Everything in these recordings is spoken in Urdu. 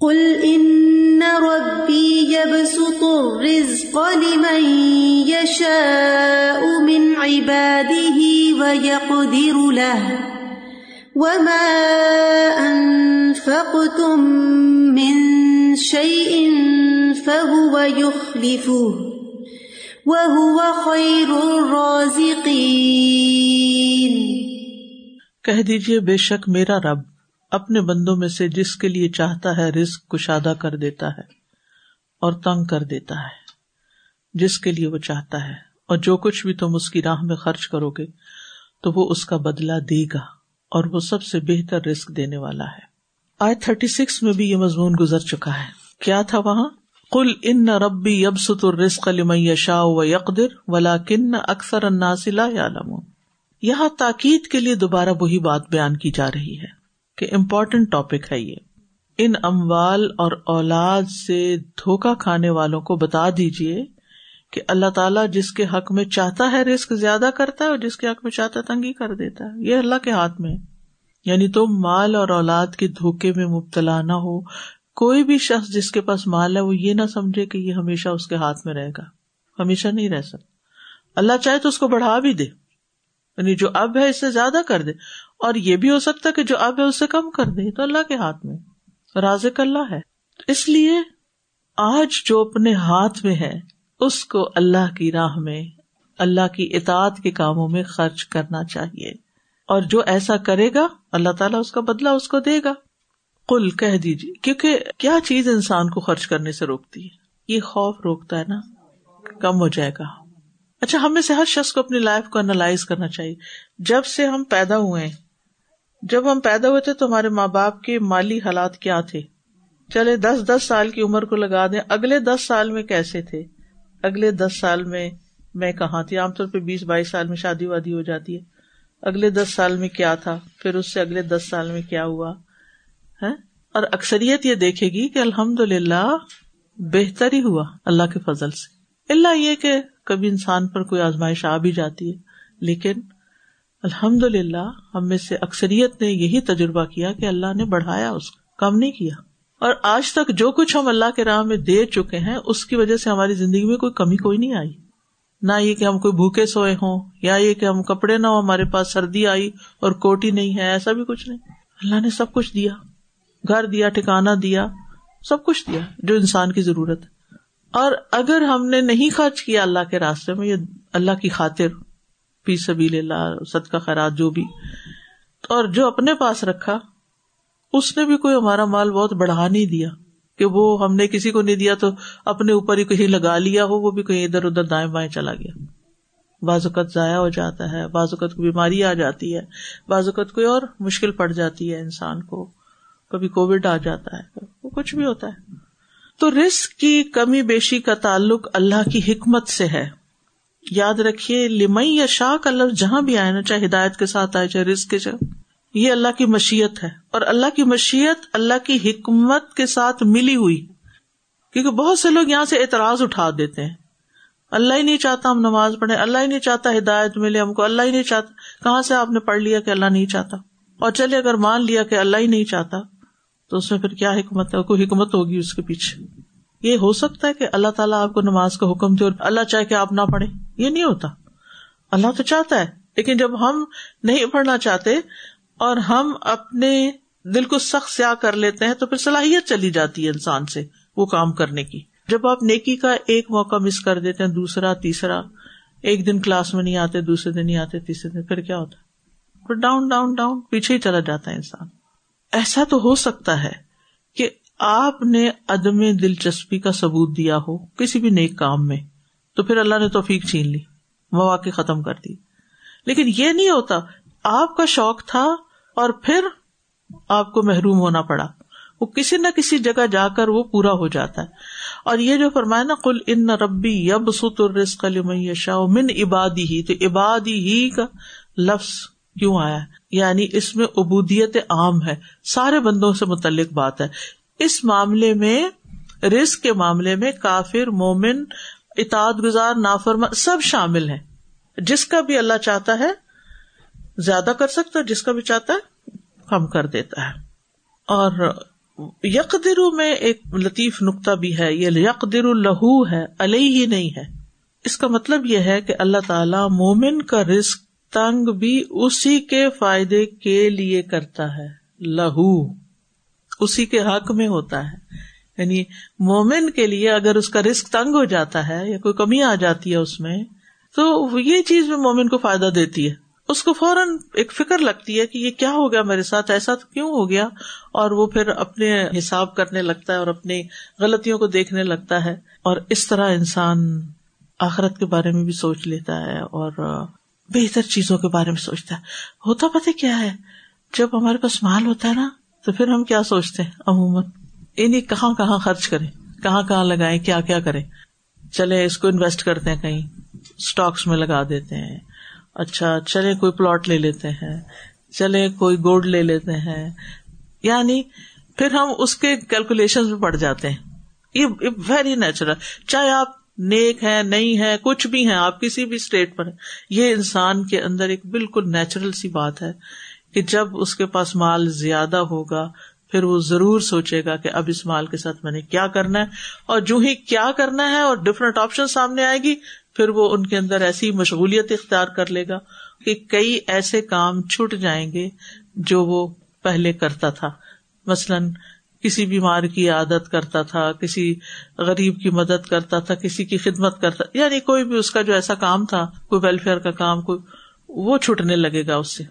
قل ان ربي يبسط الرزق لمن يشاء من عباده ويقدر له وما انفقتم من شيء فهو يخلفه وهو خير الرازقين کہہ دیجیے بے شک میرا رب اپنے بندوں میں سے جس کے لیے چاہتا ہے رزق کشادہ کر دیتا ہے اور تنگ کر دیتا ہے، جس کے لیے وہ چاہتا ہے۔ اور جو کچھ بھی تم اس کی راہ میں خرچ کرو گے، تو وہ اس کا بدلا دے گا اور وہ سب سے بہتر رسک دینے والا ہے۔ آئی تھرٹی سکس میں بھی یہ مضمون گزر چکا ہے۔ کیا تھا وہاں؟ کل ان نہ ربی یبسط الرزق لمن شاہ و یقدر ولا کن اکثر الناس یہاں تاکید کے لیے دوبارہ وہی بات بیان کی جا رہی ہے۔ کہ امپورٹنٹ ٹاپک ہے یہ۔ ان اموال اور اولاد سے دھوکا کھانے والوں کو بتا دیجیے کہ اللہ تعالیٰ جس کے حق میں چاہتا ہے رسک زیادہ کرتا ہے اور جس کے حق میں چاہتا ہے تنگی کر دیتا ہے۔ یہ اللہ کے ہاتھ میں یعنی تم مال اور اولاد کے دھوکے میں مبتلا نہ ہو۔ کوئی بھی شخص جس کے پاس مال ہے وہ یہ نہ سمجھے کہ یہ ہمیشہ اس کے ہاتھ میں رہے گا۔ ہمیشہ نہیں رہ سکتا۔ اللہ چاہے تو اس کو بڑھا بھی دے۔ یعنی جو اب ہے اس سے زیادہ کر دے۔ اور یہ بھی ہو سکتا ہے کہ جو اب ہے اس سے کم کر دے تو اللہ کے ہاتھ میں۔ رازق اللہ ہے۔ اس لیے آج جو اپنے ہاتھ میں ہے، اس کو اللہ کی راہ میں، اللہ کی اطاعت کے کاموں میں خرچ کرنا چاہیے۔ اور جو ایسا کرے گا، اللہ تعالیٰ اس کا بدلا اس کو دے گا۔ کل کہہ دیجیے کیونکہ کیا چیز انسان کو خرچ کرنے سے روکتی ہے؟ یہ خوف روکتا ہے نا۔ کم ہو جائے گا۔ اچھا ہمیں سے ہر شخص کو اپنی لائف کو انالائز کرنا چاہیے۔ جب سے ہم پیدا ہوئے ہیں، جب ہم پیدا ہوئے تھے تو ہمارے ماں باپ کے مالی حالات کیا تھے؟ چلے، دس دس سال کی عمر کو لگا دیں۔ اگلے دس سال میں کیسے تھے؟ اگلے دس سال میں میں کہاں تھی؟ عام طور پہ بیس بائیس سال میں شادی وادی ہو جاتی ہے۔ اگلے دس سال میں کیا تھا؟ پھر اس سے اگلے دس سال میں کیا ہوا؟ ہے اور اکثریت یہ دیکھے گی کہ الحمد للہ بہتر ہی ہوا اللہ کے فضل سے۔ اللہ یہ کہ کبھی انسان پر کوئی آزمائش آ بھی جاتی ہے۔ لیکن الحمد للہ ہم میں سے اکثریت نے یہی تجربہ کیا کہ اللہ نے بڑھایا اس کو کم نہیں کیا۔ اور آج تک جو کچھ ہم اللہ کے راہ میں دے چکے ہیں، اس کی وجہ سے ہماری زندگی میں کوئی کمی کوئی نہیں آئی۔ نہ یہ کہ ہم کوئی بھوکے سوئے ہوں، یا یہ کہ ہم کپڑے نہ ہو ہمارے پاس سردی آئی اور کوٹی نہیں ہے، ایسا بھی کچھ نہیں۔ اللہ نے سب کچھ دیا، گھر دیا ٹھکانا دیا، سب کچھ دیا جو انسان کی ضرورت ہے۔ اور اگر ہم نے نہیں خرچ کیا اللہ کے راستے میں، یہ اللہ کی خاطر پی سبھی اللہ سد کا خیرات، جو بھی اور جو اپنے پاس رکھا، اس نے بھی کوئی ہمارا مال بہت بڑھا نہیں دیا، کہ وہ ہم نے کسی کو نہیں دیا تو اپنے اوپر ہی کہیں لگا لیا ہو، وہ بھی کہیں ادھر ادھر دائیں بائیں چلا گیا۔ بعض اوقات ضائع ہو جاتا ہے، بعض اوقات کو بیماری آ جاتی ہے، بعض اوقات کوئی اور مشکل پڑ جاتی ہے انسان کو۔ کبھی کووڈ آ جاتا ہے وہ کچھ بھی ہوتا ہے۔ تو رسک کی کمی بیشی کا تعلق اللہ کی حکمت سے ہے۔ یاد رکھیے لمئی یا شاہ کا لفظ جہاں بھی آئے نا، چاہے ہدایت کے ساتھ آئے، چاہے رسک کے چاہے یہ اللہ کی مشیت ہے۔ اور اللہ کی مشیت اللہ کی حکمت کے ساتھ ملی ہوئی۔ کیونکہ بہت سے لوگ یہاں سے اعتراض اٹھا دیتے ہیں۔ اللہ ہی نہیں چاہتا ہم نماز پڑھے اللہ ہی نہیں چاہتا ہدایت ملے ہم کو، اللہ ہی نہیں چاہتا۔ کہاں سے آپ نے پڑھ لیا کہ اللہ نہیں چاہتا؟ اور چلے، اگر مان لیا کہ اللہ ہی نہیں چاہتا تو اس میں پھر کیا حکمت ہے؟ کوئی حکمت ہوگی اس کے پیچھے؟ یہ ہو سکتا ہے کہ اللہ تعالیٰ آپ کو نماز کا حکم دے اور اللہ چاہے کہ آپ نہ پڑھے یہ نہیں ہوتا۔ اللہ تو چاہتا ہے، لیکن جب ہم نہیں پڑھنا چاہتے اور ہم اپنے دل کو سخت سیاہ کر لیتے ہیں تو پھر صلاحیت چلی جاتی ہے انسان سے وہ کام کرنے کی۔ جب آپ نیکی کا ایک موقع مس کر دیتے ہیں، دوسرا، تیسرا، ایک دن کلاس میں نہیں آتے، دوسرے دن نہیں آتے، تیسرے دن، پھر کیا ہوتا؟ ہے پھر ڈاؤن ڈاؤن ڈاؤن پیچھے ہی چلا جاتا ہے انسان۔ ایسا تو ہو سکتا ہے کہ آپ نے عدم دلچسپی کا ثبوت دیا ہو کسی بھی نیک کام میں، تو پھر اللہ نے توفیق چھین لی مواقع ختم کر دی۔ لیکن یہ نہیں ہوتا، آپ کا شوق تھا اور پھر آپ کو محروم ہونا پڑا۔ وہ کسی نہ کسی جگہ جا کر وہ پورا ہو جاتا ہے۔ اور یہ جو فرمائے نا کل ان ربی یب ست شاہ من عبادی ہی، تو عبادی ہی کا لفظ کیوں آیا؟ یعنی اس میں ابودیت عام ہے۔ سارے بندوں سے متعلق بات ہے۔ اس معاملے میں رسک کے معاملے میں کافر، مومن اتاد گزار، نافرما سب شامل ہے جس کا بھی اللہ چاہتا ہے، زیادہ کر سکتا ہے، جس کا بھی چاہتا ہے، کم کر دیتا ہے۔ اور یکدر میں ایک لطیف نقطہ بھی ہے۔ یہ یکدر لہو ہے، علیہ ہی نہیں ہے۔ اس کا مطلب یہ ہے کہ اللہ تعالی مومن کا رسک تنگ بھی اسی کے فائدے کے لیے کرتا ہے۔ لہو، اسی کے حق میں ہوتا ہے۔ یعنی مومن کے لیے اگر اس کا رسک تنگ ہو جاتا ہے یا کوئی کمی آ جاتی ہے اس میں، تو یہ چیز بھی مومن کو فائدہ دیتی ہے۔ اس کو فوراً ایک فکر لگتی ہے کہ یہ کیا ہو گیا میرے ساتھ، ایسا تو کیوں ہو گیا؟ اور وہ پھر اپنے حساب کرنے لگتا ہے اور اپنی غلطیوں کو دیکھنے لگتا ہے۔ اور اس طرح انسان آخرت کے بارے میں بھی سوچ لیتا ہے اور بہتر چیزوں کے بارے میں سوچتا ہے۔ ہوتا پتہ کیا ہے؟ جب ہمارے پاس مال ہوتا ہے نا، تو پھر ہم کیا سوچتے ہیں؟ عموماً انہیں کہاں کہاں خرچ کریں؟ کہاں کہاں لگائیں؟ کیا کیا کریں؟ چلے، اس کو انویسٹ کرتے ہیں کہیں۔ اسٹاکس میں لگا دیتے ہیں۔ اچھا چلے، کوئی پلاٹ لے لیتے ہیں۔ چلے، کوئی گولڈ لے لیتے ہیں۔ یعنی پھر ہم اس کے کیلکولیشن میں پڑ جاتے ہیں۔ یہ ویری نیچرل چاہے آپ نیک ہے نہیں ہے کچھ بھی ہے آپ کسی بھی اسٹیٹ پر یہ انسان کے اندر ایک بالکل نیچرل سی بات ہے کہ جب اس کے پاس مال زیادہ ہوگا، پھر وہ ضرور سوچے گا کہ اب اس مال کے ساتھ میں نے کیا کرنا ہے۔ اور جو ہی کیا کرنا ہے اور ڈفرینٹ آپشن سامنے آئے گی، پھر وہ ان کے اندر ایسی مشغولیت اختیار کر لے گا کہ کئی ایسے کام چھٹ جائیں گے جو وہ پہلے کرتا تھا۔ مثلاً کسی بیمار کی عادت کرتا تھا، کسی غریب کی مدد کرتا تھا، کسی کی خدمت کرتا یعنی کوئی بھی اس کا جو ایسا کام تھا، کوئی ویلفیئر کا کام، کوئی وہ چھٹنے لگے گا اس سے۔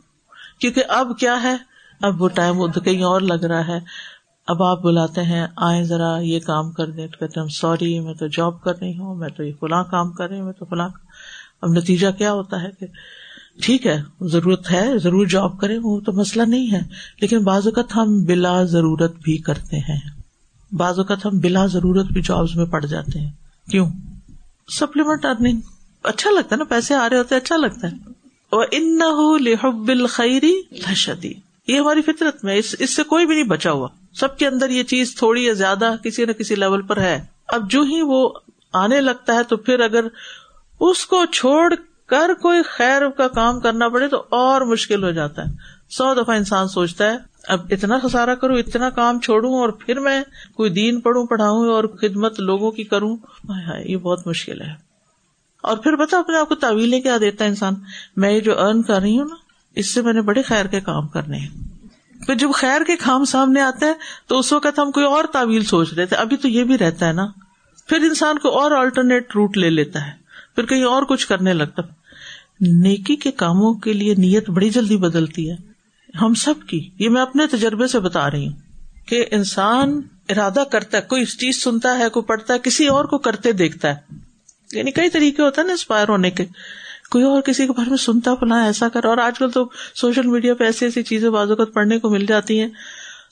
کیونکہ اب کیا ہے؟ اب وہ ٹائم کہیں اور لگ رہا ہے۔ اب آپ بلاتے ہیں آئے ذرا یہ کام کر دیں۔ تو کہتے ہیں سوری میں تو جاب کر رہی ہوں، میں تو یہ فلاں کام کر رہی ہوں، میں تو فلاں اب نتیجہ کیا ہوتا ہے کہ ٹھیک ہے، ضرورت ہے، ضرور جاب کریں، وہ تو مسئلہ نہیں ہے۔ لیکن بعض اوقات ہم بلا ضرورت بھی کرتے ہیں۔ بعض اوقات ہم بلا ضرورت بھی جابس میں پڑ جاتے ہیں۔ کیوں؟ سپلیمنٹ ارننگ اچھا لگتا ہے نا، پیسے آ رہے ہوتے اچھا لگتا ہے۔ اور ان لحب لشدی یہ ہماری فطرت میں اس اس سے کوئی بھی نہیں بچا ہوا۔ سب کے اندر یہ چیز تھوڑی یا زیادہ کسی نہ کسی لیول پر ہے۔ اب جو ہی وہ آنے لگتا ہے تو پھر اگر اس کو چھوڑ کر کوئی خیر کا کام کرنا پڑے تو اور مشکل ہو جاتا ہے۔ سو دفعہ انسان سوچتا ہے، اب اتنا خسارا کروں، اتنا کام چھوڑوں اور پھر میں کوئی دین پڑھوں، پڑھاؤں اور خدمت لوگوں کی کروں۔ یہ بہت مشکل ہے۔ اور پھر بتا اپنے آپ کو تعویلیں کیا دیتا ہے انسان؟ میں یہ جو ارن کر رہی ہوں نا، اس سے میں نے بڑے خیر کے کام کرنے ہیں۔ پھر جب خیر کے کام سامنے آتے ہیں، تو اس وقت ہم کوئی اور تعویل سوچ رہے تھے ابھی تو یہ بھی رہتا ہے نا۔ پھر انسان کو اور آلٹرنیٹ روٹ لے لیتا ہے۔ پھر کہیں اور کچھ کرنے لگتا نیکی کے کاموں کے لیے نیت بڑی جلدی بدلتی ہے۔ ہم سب کی، یہ میں اپنے تجربے سے بتا رہی ہوں کہ انسان ارادہ کرتا ہے، کوئی چیز سنتا ہے، کوئی پڑھتا ہے، کسی اور کو کرتے دیکھتا ہے۔ یعنی کئی طریقے ہوتے ہیں نا انسپائر ہونے کے۔ کوئی اور کسی کے بارے میں سنتا پلا ایسا کر، اور آج کل تو سوشل میڈیا پہ ایسی ایسی چیزیں بعض اوقات پڑھنے کو مل جاتی ہیں۔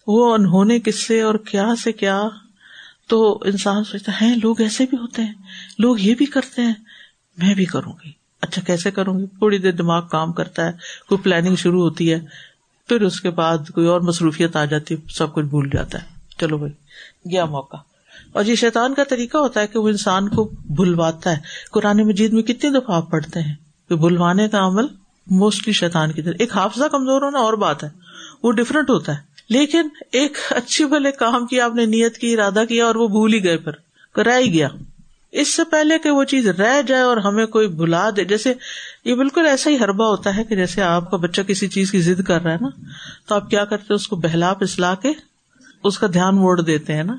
وہ انہوں کس سے اور کیا سے کیا؟ تو انسان سوچتا ہے، لوگ ایسے بھی ہوتے ہیں، لوگ یہ بھی کرتے ہیں، میں بھی کروں گی۔ اچھا کیسے کروں گی؟ تھوڑی دیر دماغ کام کرتا ہے، کوئی پلاننگ شروع ہوتی ہے، پھر اس کے بعد کوئی اور مصروفیت آ جاتی ہے، سب کچھ بھول جاتا ہے۔ چلو بھائی، گیا موقع۔ اور یہ شیطان کا طریقہ ہوتا ہے کہ وہ انسان کو بھلواتا ہے۔ قرآن مجید میں کتنی دفعہ آپ پڑھتے ہیں کہ بھلوانے کا عمل موسٹلی شیطان کی طرح۔ ایک حافظہ کمزور ہونا اور بات ہے، وہ ڈفرینٹ ہوتا ہے۔ لیکن ایک اچھی بھلے کام کی آپ نے نیت کی، ارادہ کیا اور وہ بھول ہی گئے پھر رہ ہی گیا۔ اس سے پہلے کہ وہ چیز رہ جائے اور ہمیں کوئی بلا دے، جیسے یہ بالکل ایسا ہی ہربا ہوتا ہے کہ جیسے آپ کا بچہ کسی چیز کی ضد کر رہا ہے نا، تو آپ کیا کرتے اس کو بہلا پسلا کے اس کا دھیان موڑ دیتے ہیں نا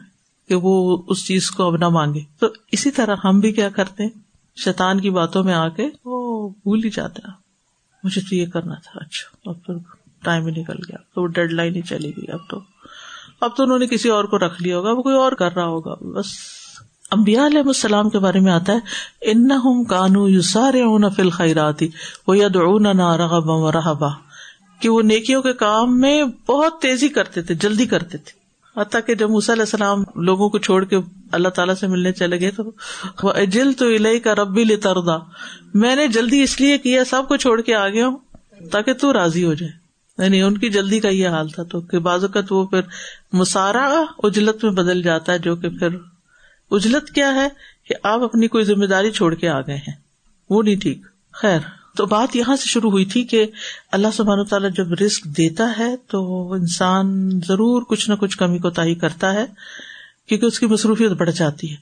کہ وہ اس چیز کو اب نہ مانگے۔ تو اسی طرح ہم بھی کیا کرتے ہیں شیتان کی باتوں میں آ کے وہ بھول ہی جاتا مجھے تو یہ کرنا تھا اچھا اب تو ٹائم ہی نکل گیا، تو وہ ڈیڈ لائن ہی چلی گئی، اب تو اب تو انہوں نے کسی اور کو رکھ لیا ہوگا، وہ کوئی اور کر رہا ہوگا، بس۔ امبیا علیہ السلام کے بارے میں آتا ہے ان کانو یو سارے فل خیراتی وہ ید نہ رغبا رحبا کہ وہ نیکیوں کے کام میں بہت تیزی کرتے تھے، جلدی کرتے تھے۔ حتیٰ کہ جب علیہ السلام لوگوں کو چھوڑ کے اللہ تعالیٰ سے ملنے چلے گئے تو جل تو الہی کا ربی لردا میں نے جلدی اس لیے کیا، سب کو چھوڑ کے آ گیا ہوں تاکہ تو راضی ہو جائے۔ یعنی ان کی جلدی کا یہ حال تھا تو کہ بعض اوقات وہ پھر مسارا اجلت میں بدل جاتا ہے، جو کہ پھر اجلت کیا ہے کہ آپ اپنی کوئی ذمہ داری چھوڑ کے آ گئے ہیں۔ وہ نہیں ٹھیک۔ خیر۔ تو بات یہاں سے شروع ہوئی تھی کہ اللہ سبحانہ تعالیٰ جب رسک دیتا ہے تو انسان ضرور کچھ نہ کچھ کمی کو تاہی کرتا ہے کیونکہ اس کی مصروفیت بڑھ جاتی ہے۔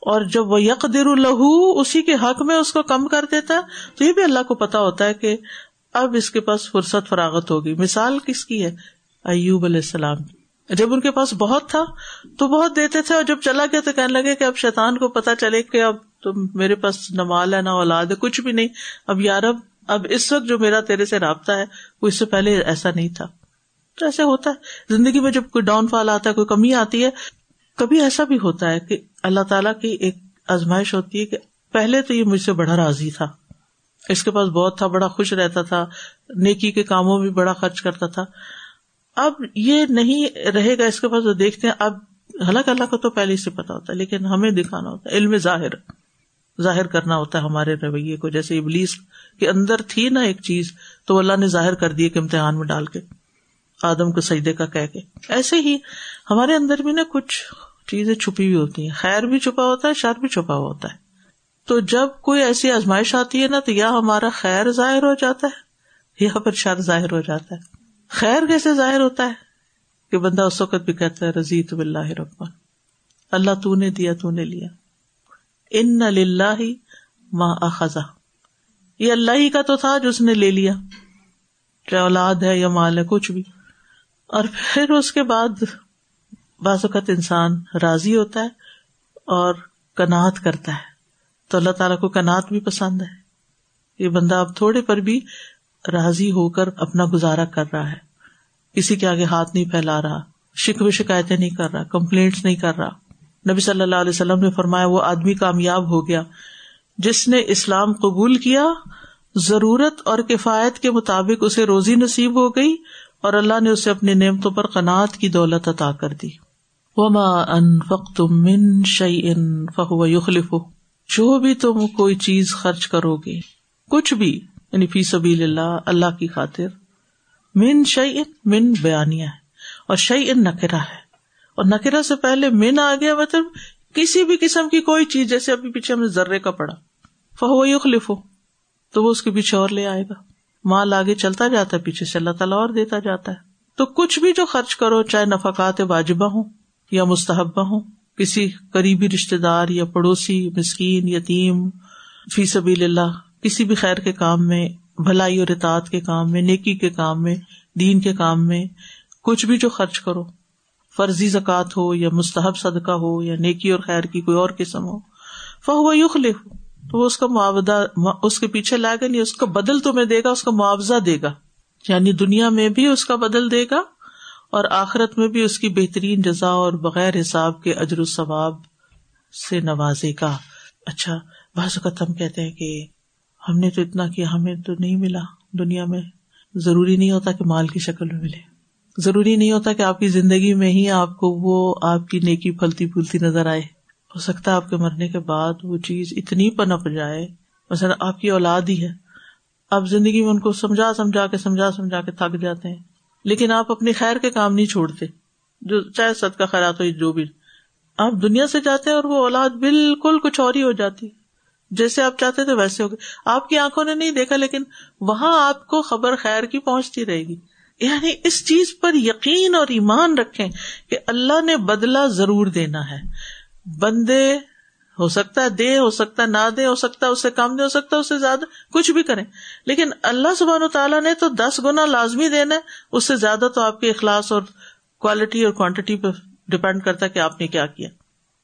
اور جب وہ یک در الہو اسی کے حق میں اس کو کم کر دیتا ہے تو یہ بھی اللہ کو پتا ہوتا ہے کہ اب اس کے پاس فرصت فراغت ہوگی۔ مثال کس کی ہے؟ ایوب علیہ السلام جب ان کے پاس بہت تھا تو بہت دیتے تھے اور جب چلا گیا تو کہنے لگے کہ اب شیطان کو پتا چلے کہ اب تو میرے پاس نہ مال ہے نہ اولاد ہے، کچھ بھی نہیں۔ اب یار اب اب اس وقت جو میرا تیرے سے رابطہ ہے، وہ اس سے پہلے ایسا نہیں تھا۔ تو ایسا ہوتا ہے۔ زندگی میں جب کوئی ڈاؤن فال آتا ہے، کوئی کمی آتی ہے، کبھی ایسا بھی ہوتا ہے کہ اللہ تعالیٰ کی ایک آزمائش ہوتی ہے کہ پہلے تو یہ مجھ سے بڑا راضی تھا۔ اس کے پاس بہت تھا، بڑا خوش رہتا تھا۔ نیکی کے کاموں میں بڑا خرچ کرتا تھا۔ اب یہ نہیں رہے گا اس کے پاس دیکھتے ہیں، اب حالانکہ اللہ کو تو پہلے سے پتا ہوتا ہے، لیکن ہمیں دکھانا ہوتا ہے، علم ظاہر ظاہر کرنا ہوتا ہے ہمارے رویے کو، جیسے ابلیس کے اندر تھی نا ایک چیز، تو اللہ نے ظاہر کر دی کہ امتحان میں ڈال کے، آدم کو سجدے کا کہہ کے۔ ایسے ہی ہمارے اندر بھی نا کچھ چیزیں چھپی ہوئی ہوتی ہیں۔ خیر بھی چھپا ہوتا ہے، شر بھی چھپا ہوا ہوتا ہے۔ تو جب کوئی ایسی آزمائش آتی ہے نا، تو یا ہمارا خیر ظاہر ہو جاتا ہے، یا پھر شر ظاہر ہو جاتا ہے۔ خیر کیسے ظاہر ہوتا ہے کہ بندہ اس وقت بھی کہتا ہے، رضیت بلّہ ربان اللہ تو نے دیا، تو نے لیا۔ ان ہی ماں اخذا یہ اللہ ہی کا تو تھا جو اس نے لے لیا۔ چاہے اولاد ہے یا مال ہے، کچھ بھی۔ اور پھر اس کے بعد بعض اوقات انسان راضی ہوتا ہے اور کنات کرتا ہے۔ تو اللہ تعالیٰ کو کنات بھی پسند ہے۔ یہ بندہ اب تھوڑے پر بھی راضی ہو کر اپنا گزارا کر رہا ہے۔ کسی کے آگے ہاتھ نہیں پھیلا رہا شکو شکایتیں نہیں کر رہا کمپلینٹ نہیں کر رہا۔ نبی صلی اللہ علیہ وسلم نے فرمایا، وہ آدمی کامیاب ہو گیا۔ جس نے اسلام قبول کیا، ضرورت اور کفایت کے مطابق اسے روزی نصیب ہو گئی اور اللہ نے اسے اپنی نعمتوں پر قناط کی دولت عطا کر دی۔ وما انفقتم من شيء فهو يخلفه۔ جو بھی تم کوئی چیز خرچ کرو گے، کچھ بھی یعنی فی سبیل اللہ اللہ کی خاطر، من شعی من بیانیہ ہے، اور شعی ان نکرا ہے۔ اور نکرا سے پہلے من آ گیا مطلب کسی بھی قسم کی کوئی چیز، جیسے ابھی پیچھے ہمیں ذرے کا پڑا فہو یخلف ہو تو وہ اس کے پیچھے اور لے آئے گا۔ مال آگے چلتا جاتا ہے، پیچھے سے اللہ تعالیٰ اور دیتا جاتا ہے۔ تو کچھ بھی جو خرچ کرو، چاہے نفقات واجبہ ہوں یا مستحبہ ہوں، کسی قریبی رشتے دار یا پڑوسی، مسکین، یتیم، فی سبیل اللہ کسی بھی خیر کے کام میں، بھلائی اور اطاعت کے کام میں، نیکی کے کام میں، دین کے کام میں، کچھ بھی جو خرچ کرو، فرضی زکوٰۃ ہو یا مستحب صدقہ ہو یا نیکی اور خیر کی کوئی اور قسم ہو، فہو یخلف، تو وہ اس کا معاوضہ، اس کے پیچھے لائے گا نہیں، اس کا بدل تمہیں دے گا، اس کا معاوضہ دے گا۔ یعنی دنیا میں بھی اس کا بدل دے گا اور آخرت میں بھی اس کی بہترین جزا اور بغیر حساب کے اجر ثواب سے نوازے گا۔ اچھا بعض اوقات ہم کہتے ہیں کہ ہم نے تو اتنا کیا، ہمیں تو نہیں ملا۔ دنیا میں ضروری نہیں ہوتا کہ مال کی شکل میں ملے۔ ضروری نہیں ہوتا کہ آپ کی زندگی میں ہی آپ کو وہ آپ کی نیکی پھلتی پھولتی نظر آئے۔ ہو سکتا ہے آپ کے مرنے کے بعد وہ چیز اتنی پنپ جائے مثلا آپ کی اولاد ہی ہے۔ آپ زندگی میں ان کو سمجھا سمجھا کے سمجھا سمجھا کے تھک جاتے ہیں۔ لیکن آپ اپنی خیر کے کام نہیں چھوڑتے۔ جو چاہے سد کا خیرات ہو، جو بھی۔ آپ دنیا سے جاتے ہیں اور وہ اولاد بالکل کچھ اور ہی ہو جاتی۔ جیسے آپ چاہتے تھے ویسے ہو گئے آپ کی آنکھوں نے نہیں دیکھا، لیکن وہاں آپ کو خبر خیر کی پہنچتی رہے گی۔ یعنی اس چیز پر یقین اور ایمان رکھے کہ اللہ نے بدلا ضرور دینا ہے۔ بندے ہو سکتا ہے، دے ہو سکتا ہے، نہ دے ہو سکتا ہے اس سے کم دے ہو سکتا ہے اس سے زیادہ کچھ بھی کریں۔ لیکن اللہ سبحان و تعالیٰ نے تو دس گنا لازمی دینا ہے، اس سے زیادہ تو آپ کے اخلاص اور کوالٹی اور کوانٹٹی پہ ڈپینڈ کرتا ہے کہ آپ نے کیا کیا۔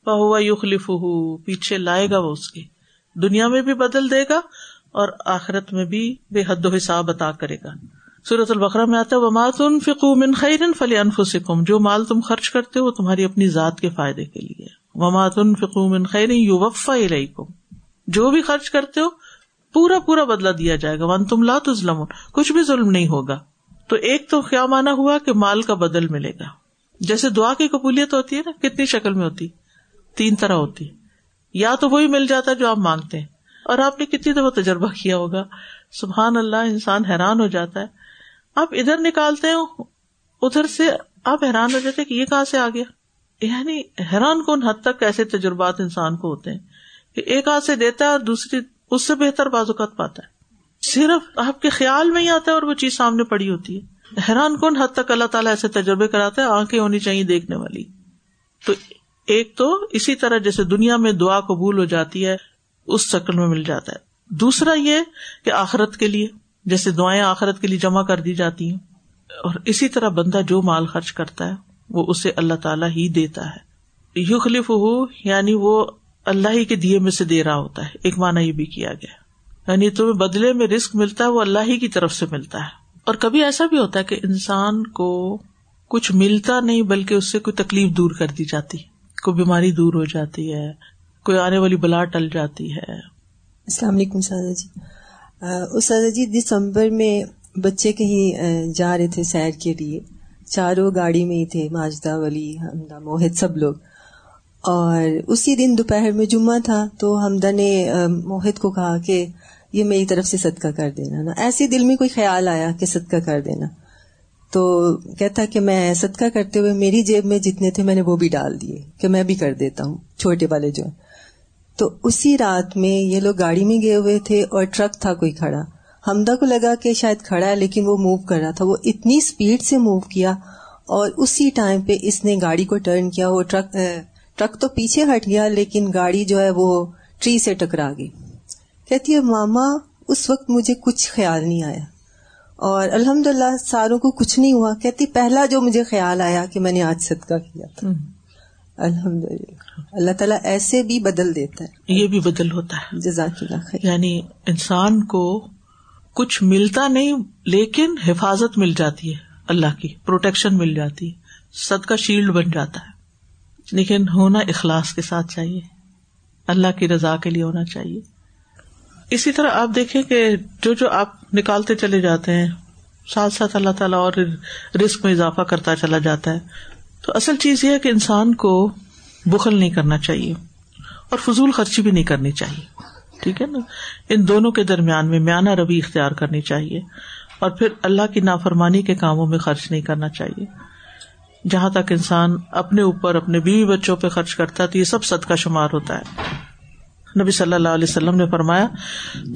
ہوا یو خلیف پیچھے لائے گا وہ اس کی دنیا میں بھی بدل دے گا اور آخرت میں بھی بے حد و حساب ادا کرے گا۔ سورت البقرا میں آتا ہے ماتن فکو من خیرن فلی انفسکم جو مال تم خرچ کرتے ہو تمہاری اپنی ذات کے فائدے کے لیے۔ وماتن فکوم خیر یو وفا جو بھی خرچ کرتے ہو، پورا پورا بدلا دیا جائے گا۔ ون تم لا تظلم کچھ بھی ظلم نہیں ہوگا۔ تو ایک تو کیا مانا ہوا کہ مال کا بدل ملے گا۔ جیسے دعا کی قبولیت ہوتی ہے نا، کتنی شکل میں ہوتی، تین طرح ہوتی۔ یا تو وہی مل جاتا ہے جو آپ مانگتے ہیں۔ اور آپ نے کتنی دفعہ تجربہ کیا ہوگا۔ سبحان اللہ، انسان حیران ہو جاتا ہے۔ آپ ادھر نکالتے ہو، ادھر سے آپ حیران ہو جاتے کہ یہ کہاں سے آ گیا۔ یعنی حیران کون حد تک ایسے تجربات انسان کو ہوتے ہیں کہ ایک ہاتھ سے دیتا ہے اور دوسری اس سے بہتر بازوقت پاتا ہے۔ صرف آپ کے خیال میں ہی آتا ہے اور وہ چیز سامنے پڑی ہوتی ہے۔ حیران کون حد تک اللہ تعالیٰ ایسے تجربے کراتے ہیں آنکھیں ہونی چاہیے دیکھنے والی۔ تو ایک تو اسی طرح جیسے دنیا میں دعا قبول ہو جاتی ہے، اس شکل میں مل جاتا ہے۔ دوسرا یہ کہ آخرت کے لیے، جیسے دعائیں آخرت کے لیے جمع کر دی جاتی ہیں، اور اسی طرح بندہ جو مال خرچ کرتا ہے، وہ اسے اللہ تعالیٰ ہی دیتا ہے۔ یو خلیف ہو یعنی وہ اللہ ہی کے دیے میں سے دے رہا ہوتا ہے۔ ایک مانا یہ بھی کیا گیا۔ یعنی تمہیں بدلے میں رسک ملتا ہے، وہ اللہ ہی کی طرف سے ملتا ہے۔ اور کبھی ایسا بھی ہوتا ہے کہ انسان کو کچھ ملتا نہیں، بلکہ اس سے کوئی تکلیف دور کر دی جاتی۔ کوئی بیماری دور ہو جاتی ہے، کوئی آنے والی بلا ٹل جاتی ہے۔ السلام علیکم سادہ جی۔ سادہ جی دسمبر میں بچے کہیں جا رہے تھے سیر کے لیے۔ چاروں گاڑی میں ہی تھے، ماجدہ، ولی حمدہ موہد سب لوگ۔ اور اسی دن دوپہر میں جمعہ تھا، تو حمدہ نے موہد کو کہا کہ یہ میری طرف سے صدقہ کر دینا۔ نا، ایسے دل میں کوئی خیال آیا کہ صدقہ کر دینا۔ تو کہتا کہ میں صدقہ کرتے ہوئے میری جیب میں جتنے تھے میں نے وہ بھی ڈال دیے کہ میں بھی کر دیتا ہوں، چھوٹے والے جو۔ تو اسی رات میں یہ لوگ گاڑی میں گئے ہوئے تھے اور ٹرک تھا کوئی کھڑا۔ ہمدا کو لگا کہ شاید کھڑا ہے لیکن وہ موو کر رہا تھا۔ وہ اتنی اسپیڈ سے موو کیا اور اسی ٹائم پہ اس نے گاڑی کو ٹرن کیا۔ وہ ٹرک ٹرک تو پیچھے ہٹ گیا لیکن گاڑی جو ہے وہ ٹری سے ٹکرا گئی۔ کہتی ہے، ماما، اس وقت مجھے کچھ خیال نہیں آیا۔ اور الحمد للہ ساروں کو کچھ نہیں ہوا۔ کہتی پہلا جو مجھے خیال آیا کہ میں نے آج صدقہ کیا تھا۔ الحمد للہ اللہ تعالیٰ ایسے بھی بدل دیتا ہے۔ یہ بھی بدل ہوتا ہے۔ جزاک اللہ خیر۔ یعنی انسان کو کچھ ملتا نہیں لیکن حفاظت مل جاتی ہے۔ اللہ کی پروٹیکشن مل جاتی ہے۔ سد کا شیلڈ بن جاتا ہے۔ لیکن ہونا اخلاص کے ساتھ چاہیے۔ اللہ کی رضا کے لیے ہونا چاہیے۔ اسی طرح آپ دیکھیں کہ جو جو آپ نکالتے چلے جاتے ہیں، ساتھ ساتھ اللہ تعالیٰ اور رسک میں اضافہ کرتا چلا جاتا ہے۔ تو اصل چیز یہ ہے کہ انسان کو بخل نہیں کرنا چاہیے اور فضول خرچی بھی نہیں کرنی چاہیے۔ ٹھیک ہے نا؟ ان دونوں کے درمیان میں میانہ روی اختیار کرنی چاہیے اور پھر اللہ کی نافرمانی کے کاموں میں خرچ نہیں کرنا چاہیے۔ جہاں تک انسان اپنے اوپر، اپنے بیوی بچوں پہ خرچ کرتا ہے تو یہ سب سد کا شمار ہوتا ہے۔ نبی صلی اللہ علیہ وسلم نے فرمایا،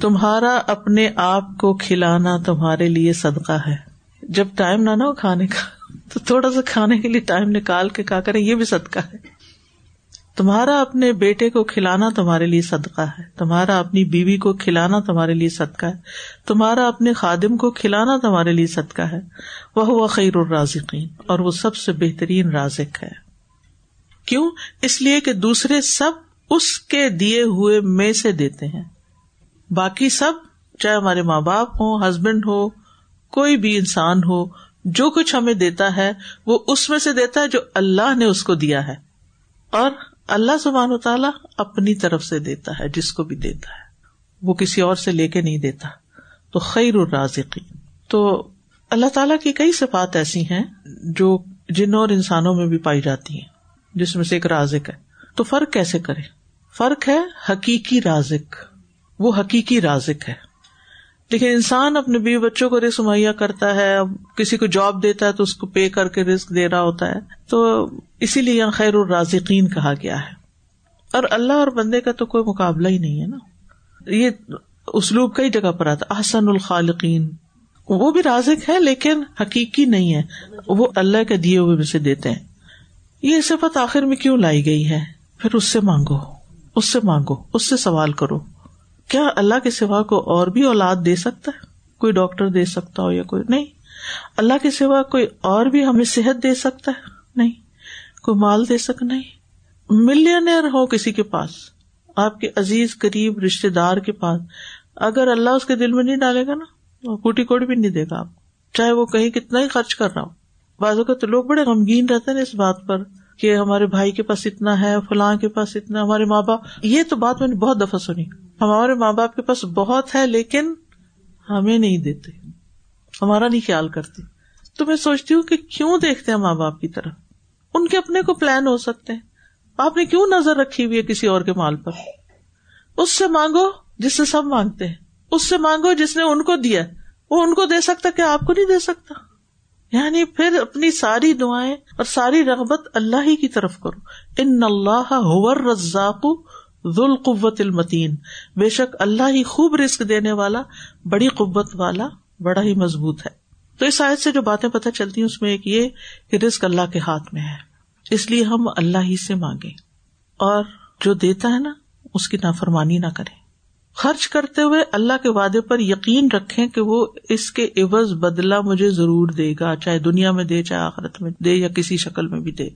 تمہارا اپنے آپ کو کھلانا تمہارے لیے صدقہ ہے۔ جب ٹائم نہ ہو کھانے کا، تو تھوڑا سا کھانے کے لیے ٹائم نکال کے کہا کریں یہ بھی صدقہ ہے۔ تمہارا اپنے بیٹے کو کھلانا تمہارے لیے صدقہ ہے۔ تمہارا اپنی بیوی کو کھلانا تمہارے لیے صدقہ ہے۔ تمہارا اپنے خادم کو کھلانا تمہارے لیے صدقہ ہے۔ وہ ہوا خیر الرازقین۔ اور وہ سب سے بہترین رازق ہے۔ کیوں؟ اس لیے کہ دوسرے سب اس کے دیے ہوئے میں سے دیتے ہیں۔ باقی سب، چاہے ہمارے ماں باپ ہو ہسبینڈ ہو، کوئی بھی انسان ہو، جو کچھ ہمیں دیتا ہے، وہ اس میں سے دیتا ہے جو اللہ نے اس کو دیا ہے۔ اور اللہ سبحان و تعالیٰ اپنی طرف سے دیتا ہے، جس کو بھی دیتا ہے۔ وہ کسی اور سے لے کے نہیں دیتا۔ تو خیر الرازقی تو اللہ تعالیٰ کی کئی صفات ایسی ہیں جو جن اور انسانوں میں بھی پائی جاتی ہیں، جس میں سے ایک رازق ہے۔ تو فرق کیسے کرے فرق ہے حقیقی رازق۔ وہ حقیقی رازق ہے۔ لیکن انسان اپنے بیوی بچوں کو رسک مہیا کرتا ہے، اب کسی کو جاب دیتا ہے تو اس کو پے کر کے رسک دے رہا ہوتا ہے۔ تو اسی لیے یہاں خیر الرازقین کہا گیا ہے۔ اور اللہ اور بندے کا تو کوئی مقابلہ ہی نہیں ہے نا۔ یہ اسلوب کئی جگہ پر آتا احسن الخالقین۔ وہ بھی رازق ہے لیکن حقیقی نہیں ہے۔ وہ اللہ کے دیے ہوئے میں سے دیتے ہیں۔ یہ صفت آخر میں کیوں لائی گئی ہے؟ پھر اس سے مانگو۔ اس سے مانگو، اس سے سوال کرو۔ کیا اللہ کے سوا کو اور بھی اولاد دے سکتا ہے؟ کوئی ڈاکٹر دے سکتا ہو یا کوئی، نہیں۔ اللہ کے سوا کوئی اور بھی ہمیں صحت دے سکتا ہے؟ نہیں۔ کوئی مال دے سک نہیں۔ ملینئر ہو کسی کے پاس، آپ کے عزیز، قریب رشتے دار کے پاس، اگر اللہ اس کے دل میں نہیں ڈالے گا نا کوٹی کوڑی بھی نہیں دے گا آپ چاہے وہ کہیں کتنا ہی خرچ کر رہا ہو۔ بازو کا تو لوگ بڑے غمگین رہتے ہیں اس بات پر۔ کہ ہمارے بھائی کے پاس اتنا ہے، فلاں کے پاس اتنا ہمارے ماں باپ، یہ تو بات میں نے بہت دفعہ سنی۔ ہمارے ماں باپ کے پاس بہت ہے لیکن ہمیں نہیں دیتے۔ ہمارا نہیں خیال کرتے۔ تو میں سوچتی ہوں کہ کیوں دیکھتے ہیں ماں باپ کی طرف ان کے اپنے کو پلان ہو سکتے ہیں۔ آپ نے کیوں نظر رکھی ہوئی ہے کسی اور کے مال پر؟ اس سے مانگو جس سے سب مانگتے ہیں۔ اس سے مانگو جس نے ان کو دیا وہ ان کو دے سکتا کہ آپ کو نہیں دے سکتا۔ یعنی پھر اپنی ساری دعائیں اور ساری رغبت اللہ ہی کی طرف کرو۔ ان اللہ رزاق ذل قوت المتین۔ بے شک اللہ ہی خوب رسک دینے والا، بڑی قوت والا، بڑا ہی مضبوط ہے۔ تو اس آیت سے جو باتیں پتہ چلتی ہیں، اس میں ایک یہ کہ رسک اللہ کے ہاتھ میں ہے۔ اس لیے ہم اللہ ہی سے مانگے اور جو دیتا ہے نا، اس کی نافرمانی نہ کرے خرچ کرتے ہوئے اللہ کے وعدے پر یقین رکھے کہ وہ اس کے عوض بدلا مجھے ضرور دے گا، چاہے دنیا میں دے، چاہے آخرت میں دے، یا کسی شکل میں بھی دے۔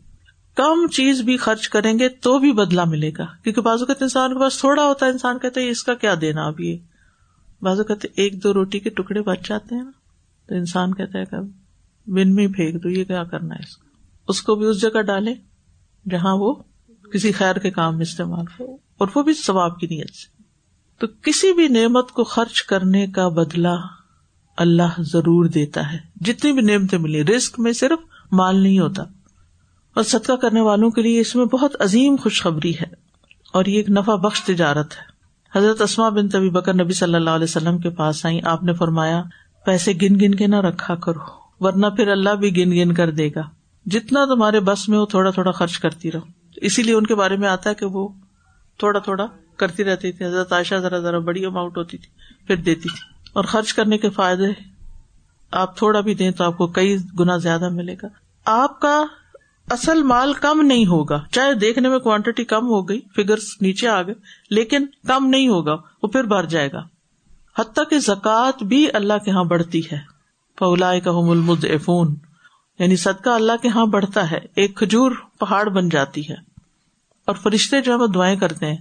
کم چیز بھی خرچ کریں گے تو بھی بدلا ملے گا۔ کیونکہ بازو کہتے انسان کے پاس تھوڑا ہوتا ہے، انسان کہتے ہیں اس کا کیا دینا اب یہ؟ بازو کہتے ایک دو روٹی کے ٹکڑے بچ جاتے ہیں نا، تو انسان کہتا ہے کہ بن میں پھینک دو، یہ کیا کرنا ہے اس کا؟ اس کو بھی اس جگہ ڈالے جہاں وہ کسی خیر کے کام میں استعمال ہو، اور وہ بھی ثواب کی نیت سے۔ تو کسی بھی نعمت کو خرچ کرنے کا بدلا اللہ ضرور دیتا ہے۔ جتنی بھی نعمتیں ملی رسک میں صرف مال نہیں ہوتا۔ اور صدقہ کرنے والوں کے لیے اس میں بہت عظیم خوشخبری ہے۔ اور یہ ایک نفع بخش تجارت ہے۔ حضرت اسما بن طبی بکر نبی صلی اللہ علیہ وسلم کے پاس آئی آپ نے فرمایا، پیسے گن گن کے نہ رکھا کرو، ورنہ پھر اللہ بھی گن گن کر دے گا۔ جتنا تمہارے بس میں ہو، تھوڑا تھوڑا خرچ کرتی رہو۔ اسی لیے ان کے بارے میں آتا ہے کہ وہ تھوڑا تھوڑا کرتی رہتی تھی، حضرت عائشہ ذرا ذرا بڑی اماؤنٹ ہوتی تھی، پھر دیتی تھی۔ اور خرچ کرنے کے فائدے آپ تھوڑا بھی دیں تو آپ کو کئی گنا زیادہ ملے گا۔ آپ کا اصل مال کم نہیں ہوگا، چاہے دیکھنے میں کوانٹٹی کم ہو گئی فگر نیچے آ گئے، لیکن کم نہیں ہوگا، وہ پھر بڑھ جائے گا۔ حتیٰ کہ زکوٰۃ بھی اللہ کے یہاں بڑھتی ہے۔ فولا کا ملمد افون یعنی صدقہ اللہ کے یہاں بڑھتا ہے، ایک کھجور پہاڑ بن جاتی ہے۔ اور فرشتے جو ہے وہ دعائیں کرتے ہیں۔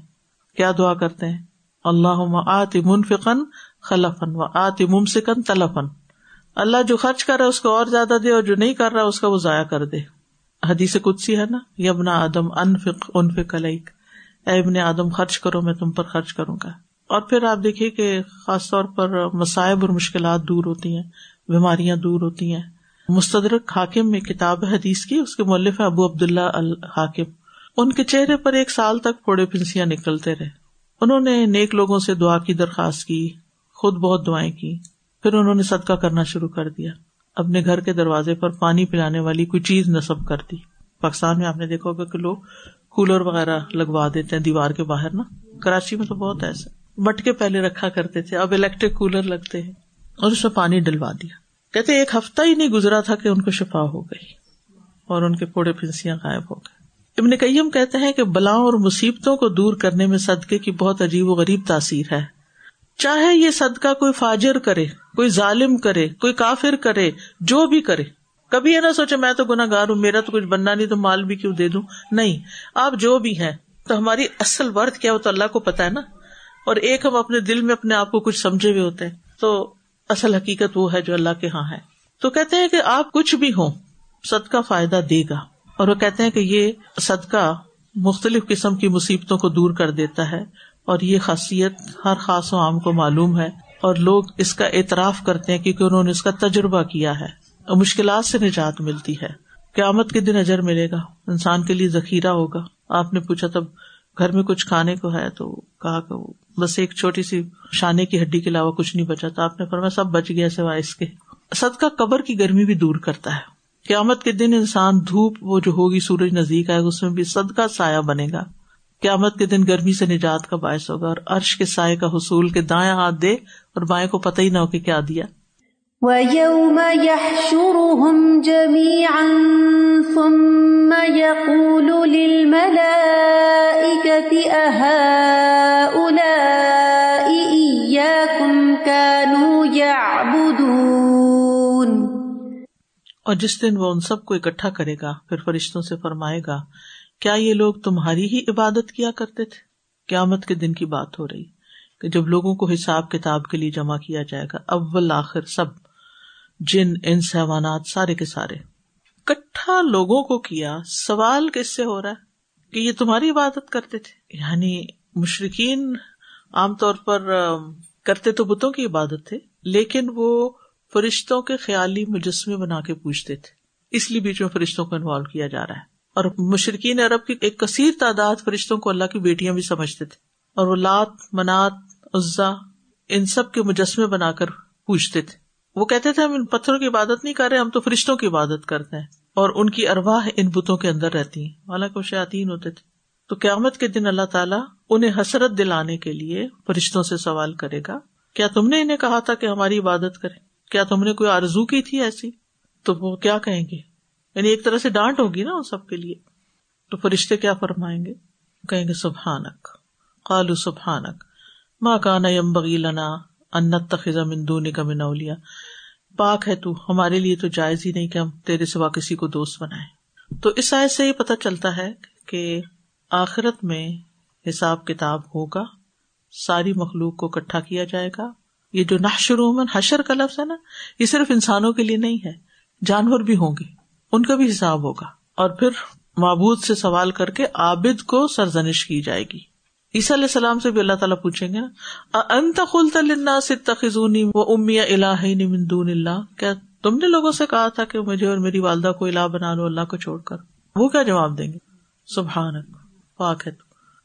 کیا دعا کرتے ہیں؟ اللہ آتی منفقن خلفن و آتی ممسکن تلفن اللہ جو خرچ کر رہا ہے اس کو اور زیادہ دے اور جو نہیں کر رہا اس کا وہ ضائع کر دے۔ حدیث کچھ ہے نا؟ یبنا آدم انفق انفق علیک۔ اے ابن آدم، خرچ کرو، میں تم پر خرچ کروں گا۔ اور پھر آپ دیکھیے کہ خاص طور پر مسائب اور مشکلات دور ہوتی ہیں، بیماریاں دور ہوتی ہیں۔ مستدرک حاکم میں کتاب حدیث کی، اس کے مولف ہے ابو عبد اللہ الحاکم۔ ان کے چہرے پر ایک سال تک پھوڑے پنسیاں نکلتے رہے۔ انہوں نے نیک لوگوں سے دعا کی، درخواست کی، خود بہت دعائیں کی۔ پھر انہوں نے صدقہ کرنا شروع کر دیا۔ اپنے گھر کے دروازے پر پانی پلانے والی کوئی چیز نصب کر دی۔ پاکستان میں آپ نے دیکھا ہوگا کہ لوگ کولر وغیرہ لگوا دیتے ہیں دیوار کے باہر نا۔ کراچی میں تو بہت ایسا۔ مٹکے پہلے رکھا کرتے تھے، اب الیکٹرک کولر لگتے ہیں۔ اور اس میں پانی ڈلوا دیا۔ کہتے ایک ہفتہ ہی نہیں گزرا تھا کہ ان کو شفا ہو گئی اور ان کے پھوڑے پھنسیاں غائب ہو گئے۔ ابن کئیم کہتے ہیں کہ بلاؤں اور مصیبتوں کو دور کرنے میں صدقے کی بہت عجیب و غریب تاثیر ہے۔ چاہے یہ صدقہ کوئی فاجر کرے، کوئی ظالم کرے، کوئی کافر کرے، جو بھی کرے۔ کبھی یہ نہ سوچے میں تو گناہ گار ہوں، میرا تو کچھ بننا نہیں تو مال بھی کیوں دے دوں؟ نہیں، آپ جو بھی ہیں، تو ہماری اصل ورد کیا ہو تو اللہ کو پتا ہے نا؟ اور ایک ہم اپنے دل میں اپنے آپ کو کچھ سمجھے ہوئے ہوتے ہیں۔ تو اصل حقیقت وہ ہے جو اللہ کے ہاں ہے۔ تو کہتے ہیں کہ آپ کچھ بھی ہوں، صدقہ فائدہ دے گا۔ اور وہ کہتے ہیں کہ یہ صدقہ مختلف قسم کی مصیبتوں کو دور کر دیتا ہے اور یہ خاصیت ہر خاص و عام کو معلوم ہے اور لوگ اس کا اعتراف کرتے ہیں کیونکہ انہوں نے اس کا تجربہ کیا ہے اور مشکلات سے نجات ملتی ہے۔ قیامت کے دن اجر ملے گا۔ انسان کے لیے ذخیرہ ہوگا۔ آپ نے پوچھا تب گھر میں کچھ کھانے کو ہے؟ تو کہا کہ بس ایک چھوٹی سی شانے کی ہڈی کے علاوہ کچھ نہیں بچا۔ تو آپ نے فرمایا سب بچ گیا سوائے اس کے۔ سد کا قبر کی گرمی بھی دور کرتا ہے۔ قیامت کے دن انسان دھوپ، وہ جو ہوگی سورج نزدیک آئے گا، اس میں بھی سد کا سایہ بنے گا۔ قیامت کے دن گرمی سے نجات کا باعث ہوگا اور عرش کے سائے کا حصول کے دائیں ہاتھ دے اور بائیں کو پتہ ہی نہ ہو کہ کیا دیا۔ وَيَوْمَ يَحْشُرُهُمْ جَمِيعًا ثُمَّ يَقُولُ لِلْمَلَائِكَةِ أَهَٰؤُلَاءِ اور جس دن وہ ان سب کو اکٹھا کرے گا، پھر فرشتوں سے فرمائے گا، کیا یہ لوگ تمہاری ہی عبادت کیا کرتے تھے؟ قیامت کے دن کی بات ہو رہی کہ جب لوگوں کو حساب کتاب کے لیے جمع کیا جائے گا، اول آخر سب، جن ان سیوانات سارے کے سارے۔ کٹھا لوگوں کو کیا؟ سوال کس سے ہو رہا ہے؟ کہ یہ تمہاری عبادت کرتے تھے؟ یعنی مشرقین عام طور پر کرتے تو بتوں کی عبادت تھے، لیکن وہ فرشتوں کے خیالی مجسمے بنا کے پوچھتے تھے۔ اس لیے بیچ میں فرشتوں کو انوالو کیا جا رہا ہے۔ اور مشرقین عرب کی ایک کثیر تعداد فرشتوں کو اللہ کی بیٹیاں بھی سمجھتے تھے۔ اور وہ لات، منات، عزا، ان سب کے مجسمے بنا کر پوچھتے تھے۔ وہ کہتے تھے، ہم ان پتھروں کی عبادت نہیں کر رہے، ہم تو فرشتوں کی عبادت کرتے ہیں۔ اور ان کی ارواہ ان بتوں کے اندر رہتی ہیں۔ حالانکہ وہ شاطین ہوتے تھے۔ تو قیامت کے دن اللہ تعالیٰ انہیں حسرت دلانے کے لیے فرشتوں سے سوال کرے گا، کیا تم نے انہیں کہا تھا کہ ہماری عبادت کرے کیا تم نے کوئی آرزو کی تھی ایسی؟ تو وہ کیا کہیں گے؟ یعنی ایک طرح سے ڈانٹ ہوگی نا ان سب کے لیے۔ تو فرشتے کیا فرمائیں گے؟ کہیں گے، سبحانک۔ قالو سبحانک۔ ماں کانا یم بغیلنا انت تخذ مندونی کا منولیا پاک ہے تو، ہمارے لیے تو جائز ہی نہیں کہ ہم تیرے سوا کسی کو دوست بنائے تو اس آئے سے یہ پتا چلتا ہے کہ آخرت میں حساب کتاب ہوگا، ساری مخلوق کو اکٹھا کیا جائے گا۔ یہ جو نحشرومن حشر کا لفظ ہے نا، یہ صرف انسانوں کے لیے نہیں ہے، جانور بھی ہوں گے، ان کا بھی حساب ہوگا۔ اور پھر معبود سے سوال کر کے عابد کو سرزنش کی جائے گی۔ عیسیٰ علیہ السلام سے بھی اللہ تعالیٰ پوچھیں گے نا انت تخزونی و امیا اللہ دون اللہ کیا تم نے لوگوں سے کہا تھا کہ مجھے اور میری والدہ کو الہ بنا لو، اللہ کو چھوڑ کر؟ وہ کیا جواب دیں گے؟ سبحانک پاک ہے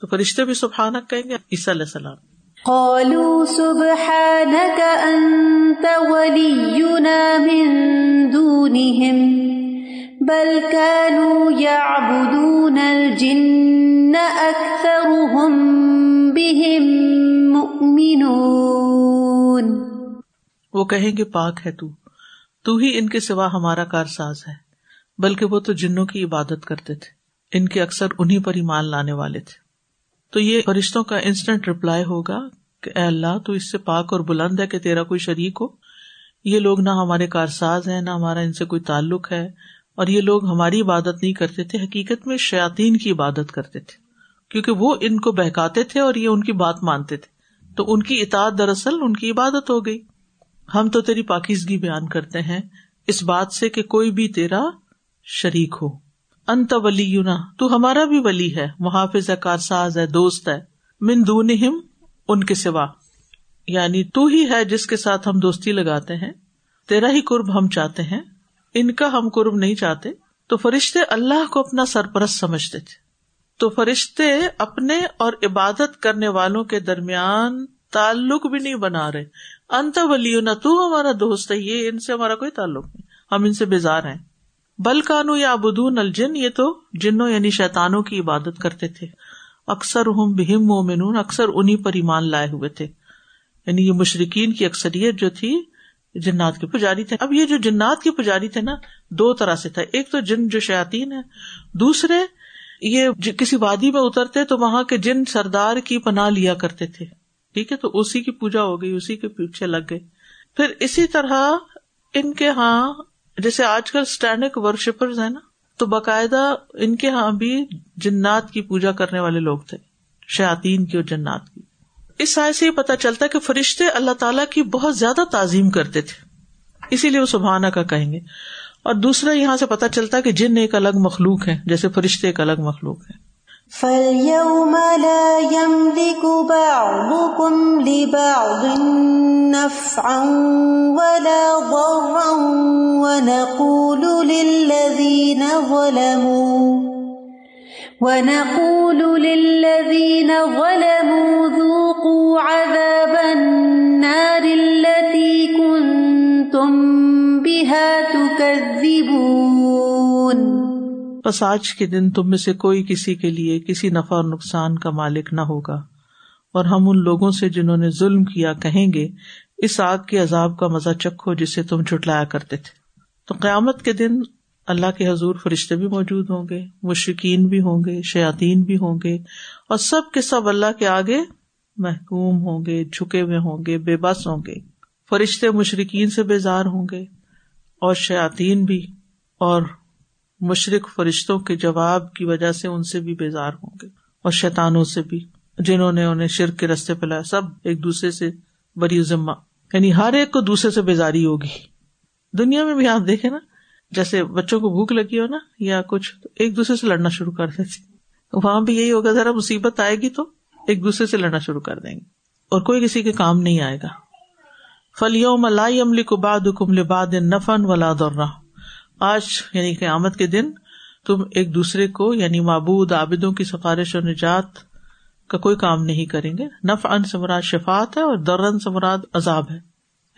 تو فرشتے بھی سبحانک کہیں گے؟ عیسیٰ علیہ السلام۔ قالوا سبحانك انت ولينا من دونهم بل كانوا يعبدون الجن اكثرهم وہ کہیں گے پاک ہے تو تو ہی ان کے سوا ہمارا کار ساز ہے، بلکہ وہ تو جنوں کی عبادت کرتے تھے، ان کے اکثر انہیں پر ہی مان لانے والے تھے۔ تو یہ فرشتوں کا انسٹنٹ ریپلائی ہوگا کہ اے اللہ، تو اس سے پاک اور بلند ہے کہ تیرا کوئی شریک ہو۔ یہ لوگ نہ ہمارے کار ساز ہے نہ ہمارا ان سے کوئی تعلق ہے۔ اور یہ لوگ ہماری عبادت نہیں کرتے تھے، حقیقت میں شیاتین کی عبادت کرتے تھے۔ کیونکہ وہ ان کو بہکاتے تھے اور یہ ان کی بات مانتے تھے۔ تو ان کی اطاعت دراصل ان کی عبادت ہو گئی۔ ہم تو تیری پاکیزگی بیان کرتے ہیں، اس بات سے کہ کوئی بھی تیرا شریک ہو۔ انت ولی یونا تو ہمارا بھی ولی ہے، محافظ ہے، کارساز ہے، دوست ہے۔ من دون ان کے سوا۔ یعنی تو ہی ہے جس کے ساتھ ہم دوستی لگاتے ہیں۔ تیرا ہی قرب ہم چاہتے ہیں۔ ان کا ہم قرب نہیں چاہتے۔ تو فرشتے اللہ کو اپنا سرپرست سمجھتے تھے۔ تو فرشتے اپنے اور عبادت کرنے والوں کے درمیان تعلق بھی نہیں بنا رہے۔ انت ولی نہ تو ہمارا دوست ہے، یہ ان سے ہمارا کوئی تعلق نہیں۔ ہم ان سے بیزار ہیں۔ بلکانو یا ابدون الجن، یہ تو جنوں یعنی شیتانوں کی عبادت کرتے تھے۔ اکثر ہم بہم مومنون، اکثر انہیں پر ایمان لائے ہوئے تھے۔ یعنی یہ مشرقین کی اکثریت جو تھی، جنات کے پجاری تھے۔ اب یہ جو جنات کے پجاری تھے نا، دو طرح سے تھا ایک تو جن جو شیاتین ہے دوسرے یہ جی کسی وادی میں اترتے تو وہاں کے جن سردار کی پناہ لیا کرتے تھے۔ ٹھیک ہے، تو اسی کی پوجا ہو گئی، اسی کے پیچھے لگ گئے۔ پھر اسی طرح ان کے ہاں جیسے آج کل اسٹینڈک ورشپر ہے نا، تو باقاعدہ ان کے ہاں بھی جنات کی پوجا کرنے والے لوگ تھے شاطین کی اور جنات کی۔ اس سائے سے یہ پتا چلتا ہے کہ فرشتے اللہ تعالیٰ کی بہت زیادہ تعظیم کرتے تھے۔ اسی لیے وہ سبحانہ کا کہیں گے۔ اور دوسرا یہاں سے پتا چلتا ہے کہ جن ایک الگ مخلوق ہے جیسے فرشتے ایک الگ مخلوق ہے فَالْيَوْمَ لَا يَمْلِكُ بَعْضُكُمْ لِبَعْضٍ نَفْعًا وَلَا ضَرًّا وَنَقُولُ لِلَّذِينَ ظَلَمُوا، وَنَقُولُ لِلَّذِينَ ظَلَمُوا ذُوقُوا عَذَابَ النَّارِ الَّتِي كُنْتُمْ بس آج کے دن تم میں سے کوئی کسی کے لیے کسی نفع اور نقصان کا مالک نہ ہوگا، اور ہم ان لوگوں سے جنہوں نے ظلم کیا کہیں گے، اس آگ کے عذاب کا مزہ چکھو جسے تم چھٹلایا کرتے تھے۔ تو قیامت کے دن اللہ کے حضور فرشتے بھی موجود ہوں گے مشکین بھی ہوں گے شیاتین بھی ہوں گے، اور سب کے سب اللہ کے آگے محکوم ہوں گے، جھکے ہوئے ہوں گے، بے بس ہوں گے۔ فرشتے مشرقین سے بیزار ہوں گے اور شاطین بھی، اور مشرق فرشتوں کے جواب کی وجہ سے ان سے بھی بیزار ہوں گے اور شیتانوں سے بھی، جنہوں نے انہیں شرک کے رستے پہ لایا سب ایک دوسرے سے بری ذمہ یعنی ہر ایک کو دوسرے سے بیزاری ہوگی۔ دنیا میں بھی آپ دیکھے نا، جیسے بچوں کو بھوک لگی ہو نا، یا کچھ ایک دوسرے سے لڑنا شروع کر دیتے وہاں بھی یہی ہوگا، ذرا مصیبت آئے گی تو ایک دوسرے سے لڑنا شروع کر دیں گے۔ اور کوئی کسی کے کام نہیں آئے گا۔ فلیوم لائی عملی کو باد حکم لباد نفن ولا دورہ آج یعنی قیامت کے دن، تم ایک دوسرے کو یعنی معبود، عابدوں کی سفارش اور نجات کا کوئی کام نہیں کریں گے۔ نف ان سمراد شفات ہے اور درن سمراد عذاب ہے۔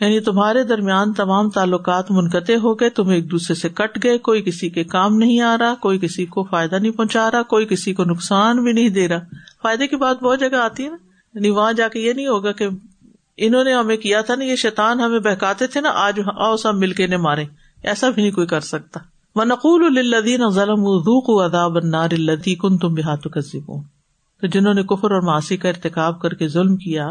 یعنی تمہارے درمیان تمام تعلقات منقطع ہو گئے، تم ایک دوسرے سے کٹ گئے، کوئی کسی کے کام نہیں آ رہا، کوئی کسی کو فائدہ نہیں پہنچا رہا، کوئی کسی کو نقصان بھی نہیں دے رہا۔ فائدے کی بات بہت جگہ آتی ہے نا۔ یعنی وہاں جا کے یہ نہیں ہوگا کہ انہوں نے ہمیں کیا تھا نا، یہ شیتان ہمیں بہکاتے تھے نا، آج آؤ سب مل کے انہیں مارے ایسا بھی نہیں کوئی کر سکتا۔ وہ نقول الدین ظلم کو اداب النار الدی کن تم بحات تو جنہوں نے کفر اور ماسی کا ارتقاب کر کے ظلم کیا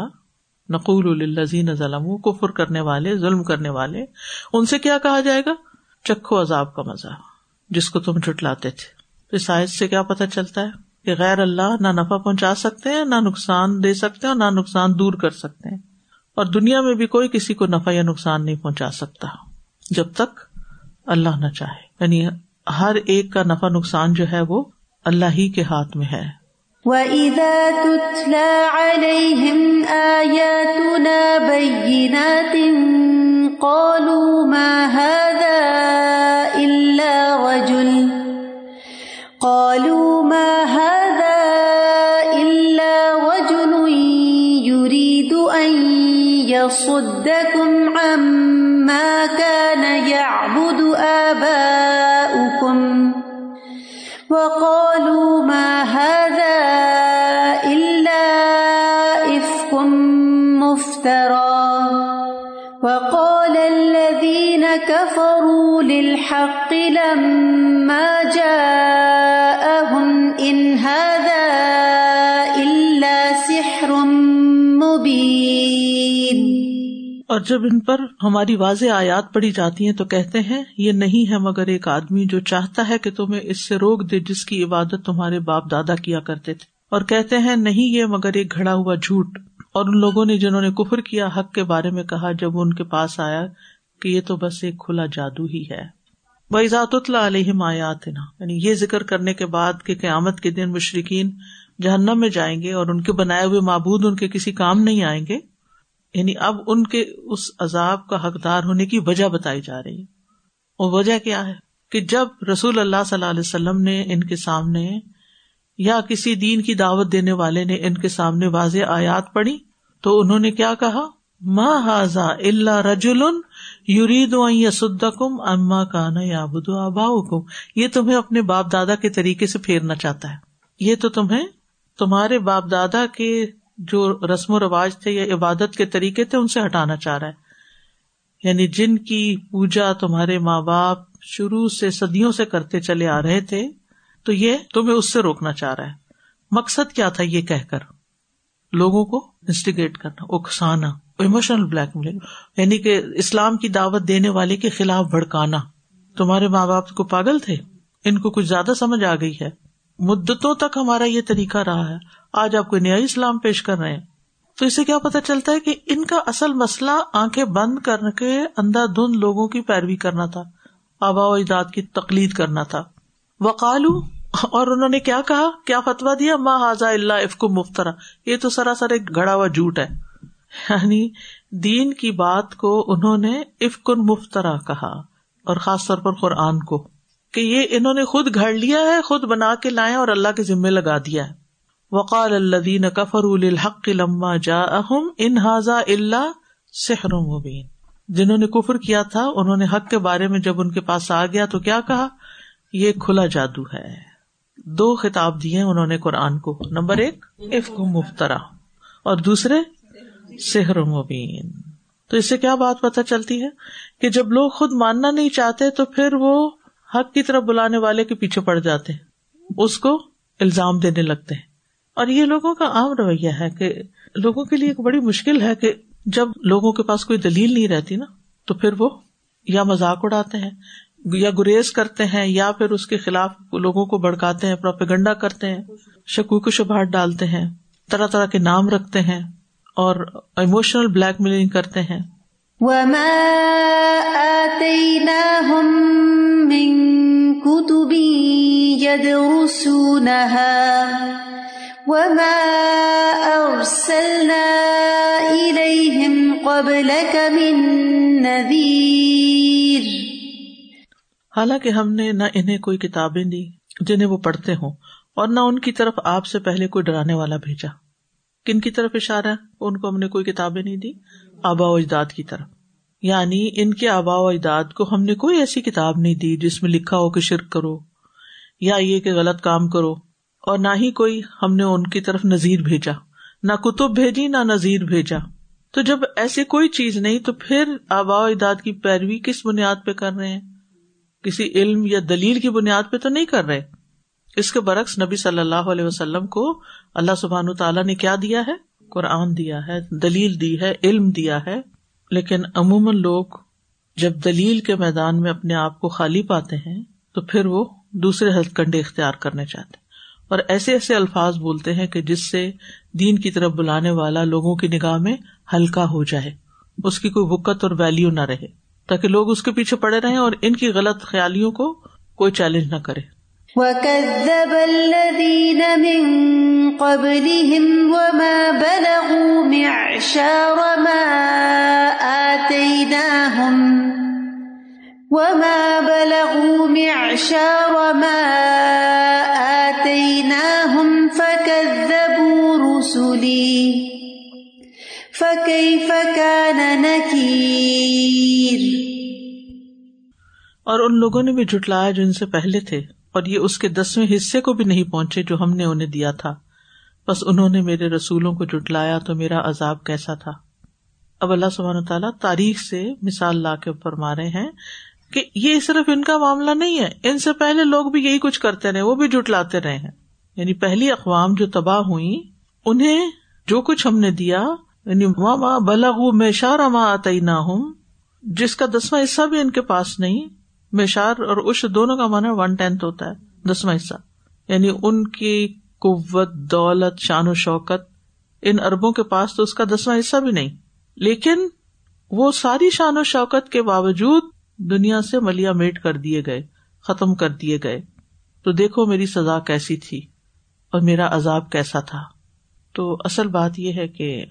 نقول الزین ظلم کفر کرنے والے، ظلم کرنے والے، ان سے کیا کہا جائے گا؟ چکھو عذاب کا مزہ، جس کو تم جٹلاتے تھے۔ اس آیت سے کیا پتا چلتا ہے کہ غیر اللہ نہ نفع پہنچا سکتے ہیں، نہ نقصان دے سکتے ہیں اور نہ نقصان دور کر سکتے ہیں۔ اور دنیا میں بھی کوئی کسی کو نفع یا نقصان نہیں پہنچا سکتا، جب تک اللہ نہ چاہے۔ یعنی ہر ایک کا نفع نقصان جو ہے وہ اللہ ہی کے ہاتھ میں ہے۔ وَإِذَا تُتْلَى عَلَيْهِمْ آيَاتُنَا بَيِّنَاتٍ قَالُوا مَا هَذَا إِلَّا رَجُلٌ قَالُوا مَا هَذَا إِلَّا رَجُلٌ يُرِيدُ أَن يَصُدَّكُمْ عَمَّا كَانَ يَعْبُدُ آبَاؤُكُمْ للحق لما جاءهم ان هذا الا سحر مبين اور جب ان پر ہماری واضح آیات پڑی جاتی ہیں تو کہتے ہیں، یہ نہیں ہے مگر ایک آدمی جو چاہتا ہے کہ تمہیں اس سے روک دے جس کی عبادت تمہارے باپ دادا کیا کرتے تھے۔ اور کہتے ہیں، نہیں یہ مگر ایک گھڑا ہوا جھوٹ۔ اور ان لوگوں نے جنہوں نے کفر کیا، حق کے بارے میں کہا، جب ان کے پاس آیا کہ یہ تو بس ایک کھلا جادو ہی ہے۔ اللہ علیہ آیات نا یعنی یہ ذکر کرنے کے بعد کہ قیامت کے دن مشرقین جہنم میں جائیں گے اور ان کے بنائے ہوئے معبود ان کے کسی کام نہیں آئیں گے یعنی اب ان کے اس عذاب کا حقدار ہونے کی وجہ بتائی جا رہی اور وجہ کیا ہے؟ کہ جب رسول اللہ صلی اللہ علیہ وسلم نے ان کے سامنے یا کسی دین کی دعوت دینے والے نے ان کے سامنے واضح آیات پڑھی، تو انہوں نے کیا کہا؟ ماں حاضا اللہ رجول یورید کم اما کانا یا بدو آبا کم یہ تمہیں اپنے باپ دادا کے طریقے سے پھیرنا چاہتا ہے۔ یہ تو تمہیں تمہارے باپ دادا کے جو رسم و رواج تھے یا عبادت کے طریقے تھے ان سے ہٹانا چاہ رہا ہے۔ یعنی جن کی پوجا تمہارے ماں باپ شروع سے صدیوں سے کرتے چلے آ رہے تھے، تو یہ تمہیں اس سے روکنا چاہ رہا ہے۔ مقصد کیا تھا یہ کہہ کر؟ لوگوں کو انسٹیگیٹ کرنا، اکسانا۔ ایموشنل بلیک میل یعنی کہ اسلام کی دعوت دینے والے کے خلاف بھڑکانا۔ تمہارے ماں باپ کو پاگل تھے؟ ان کو کچھ زیادہ سمجھ آ گئی ہے۔ مدتوں تک ہمارا یہ طریقہ رہا ہے۔ آج آپ کو نیا اسلام پیش کر رہے ہیں۔ تو اسے کیا پتا چلتا ہے کہ ان کا اصل مسئلہ آنکھیں بند کر کے اندھا دھند لوگوں کی پیروی کرنا تھا۔ آبا و اجداد کی تقلید کرنا تھا۔ وقالو، اور انہوں نے کیا کہا؟ کیا فتوا دیا؟ ماں حاضا اللہ افکو مفترا یہ تو سراسر ایک گڑا ہوا جھوٹ ہے۔ یعنی دین کی بات کو انہوں نے افکن مفترا کہا اور خاص طور پر قرآن کو کہ یہ انہوں نے خود گھڑ لیا ہے، خود بنا کے لائے اور اللہ کے ذمے لگا دیا ہے۔ وقال اللہ کفر الحق لما جا اہم ان اللہ سحر مبین۔ جنہوں نے کفر کیا تھا، انہوں نے حق کے بارے میں جب ان کے پاس آ گیا تو کیا کہا؟ یہ کھلا جادو ہے۔ دو خطاب دیے انہوں نے قرآن کو۔ نمبر ایک افق مفترا۔ اور دوسرے سحر مبین۔ تو اس سے کیا بات پتہ چلتی ہے کہ جب لوگ خود ماننا نہیں چاہتے تو پھر وہ حق کی طرف بلانے والے کے پیچھے پڑ جاتے اس کو الزام دینے لگتے ہیں۔ اور یہ لوگوں کا عام رویہ ہے کہ لوگوں کے لیے ایک بڑی مشکل ہے کہ جب لوگوں کے پاس کوئی دلیل نہیں رہتی نا، تو پھر وہ یا مذاق اڑاتے ہیں، یا گریز کرتے ہیں، یا پھر اس کے خلاف لوگوں کو بڑکاتے ہیں، پروپیگنڈا کرتے ہیں، شکوک و شبہات ڈالتے ہیں، طرح طرح کے نام رکھتے ہیں۔ اور ایموشنل بلیک میلنگ کرتے ہیں۔ حالانکہ ہم نے نہ انہیں کوئی کتابیں دی جنہیں وہ پڑھتے ہوں اور نہ ان کی طرف آپ سے پہلے کوئی ڈرانے والا بھیجا۔ کن کی طرف اشارہ ہے؟ ان کو ہم نے کوئی کتابیں نہیں دی۔ آبا و اجداد کی طرف۔ یعنی ان کے آبا و اجداد کو ہم نے کوئی ایسی کتاب نہیں دی جس میں لکھا ہو کہ شرک کرو یا یہ کہ غلط کام کرو۔ اور نہ ہی کوئی ہم نے ان کی طرف نذیر بھیجا۔ نہ کتب بھیجی، نہ نذیر بھیجا۔ تو جب ایسی کوئی چیز نہیں، تو پھر آبا و اجداد کی پیروی کس بنیاد پہ کر رہے ہیں؟ کسی علم یا دلیل کی بنیاد پہ تو نہیں کر رہے۔ اس کے برعکس نبی صلی اللہ علیہ وسلم کو اللہ سبحان تعالیٰ نے کیا دیا ہے؟ قرآن دیا ہے، دلیل دی ہے، علم دیا ہے۔ لیکن عموماً لوگ جب دلیل کے میدان میں اپنے آپ کو خالی پاتے ہیں، تو پھر وہ دوسرے ہتھ کنڈے اختیار کرنے چاہتے اور ایسے ایسے الفاظ بولتے ہیں کہ جس سے دین کی طرف بلانے والا لوگوں کی نگاہ میں ہلکا ہو جائے۔ اس کی کوئی وقت اور ویلو نہ رہے، تاکہ لوگ اس کے پیچھے پڑے رہے اور ان کی غلط خیالیوں کو کوئی چیلنج نہ کرے۔ وَكَذَّبَ الَّذِينَ مِن قَبْلِهِمْ وَمَا بَلَغُوا مِعْشَارَ مَا آتَيْنَاهُمْ وَمَا بَلَغُوا مِعْشَارَ مَا آتَيْنَاهُمْ فَكَذَّبُوا رُسُلِي فَكَيْفَ كَانَ نَكِيرٌ اور ان لوگوں نے بھی جھٹلایا جو ان سے پہلے تھے۔ اور یہ اس کے دسویں حصے کو بھی نہیں پہنچے جو ہم نے انہیں دیا تھا۔ بس انہوں نے میرے رسولوں کو جٹلایا تو میرا عذاب کیسا تھا۔ اب اللہ سبحانہ تعالیٰ تاریخ سے مثال لا کے فرما رہے ہیں کہ یہ صرف ان کا معاملہ نہیں ہے۔ ان سے پہلے لوگ بھی یہی کچھ کرتے رہے، وہ بھی جٹلاتے رہے ہیں۔ یعنی پہلی اقوام جو تباہ ہوئی انہیں جو کچھ ہم نے دیا یعنی ماں بلا میں شارا ماں آتا نہ ہوں جس کا دسواں حصہ بھی ان کے پاس نہیں میشار اور اش دونوں کا مانا ون ٹینتھ ہوتا ہے، دسواں حصہ۔ یعنی ان کی قوت، دولت، شان و شوکت، ان اربوں کے پاس تو اس کا دسواں حصہ بھی نہیں۔ لیکن وہ ساری شان و شوکت کے باوجود دنیا سے ملیا میٹ کر دیے گئے، ختم کر دیے گئے۔ تو دیکھو میری سزا کیسی تھی اور میرا عذاب کیسا تھا۔ تو اصل بات یہ ہے کہ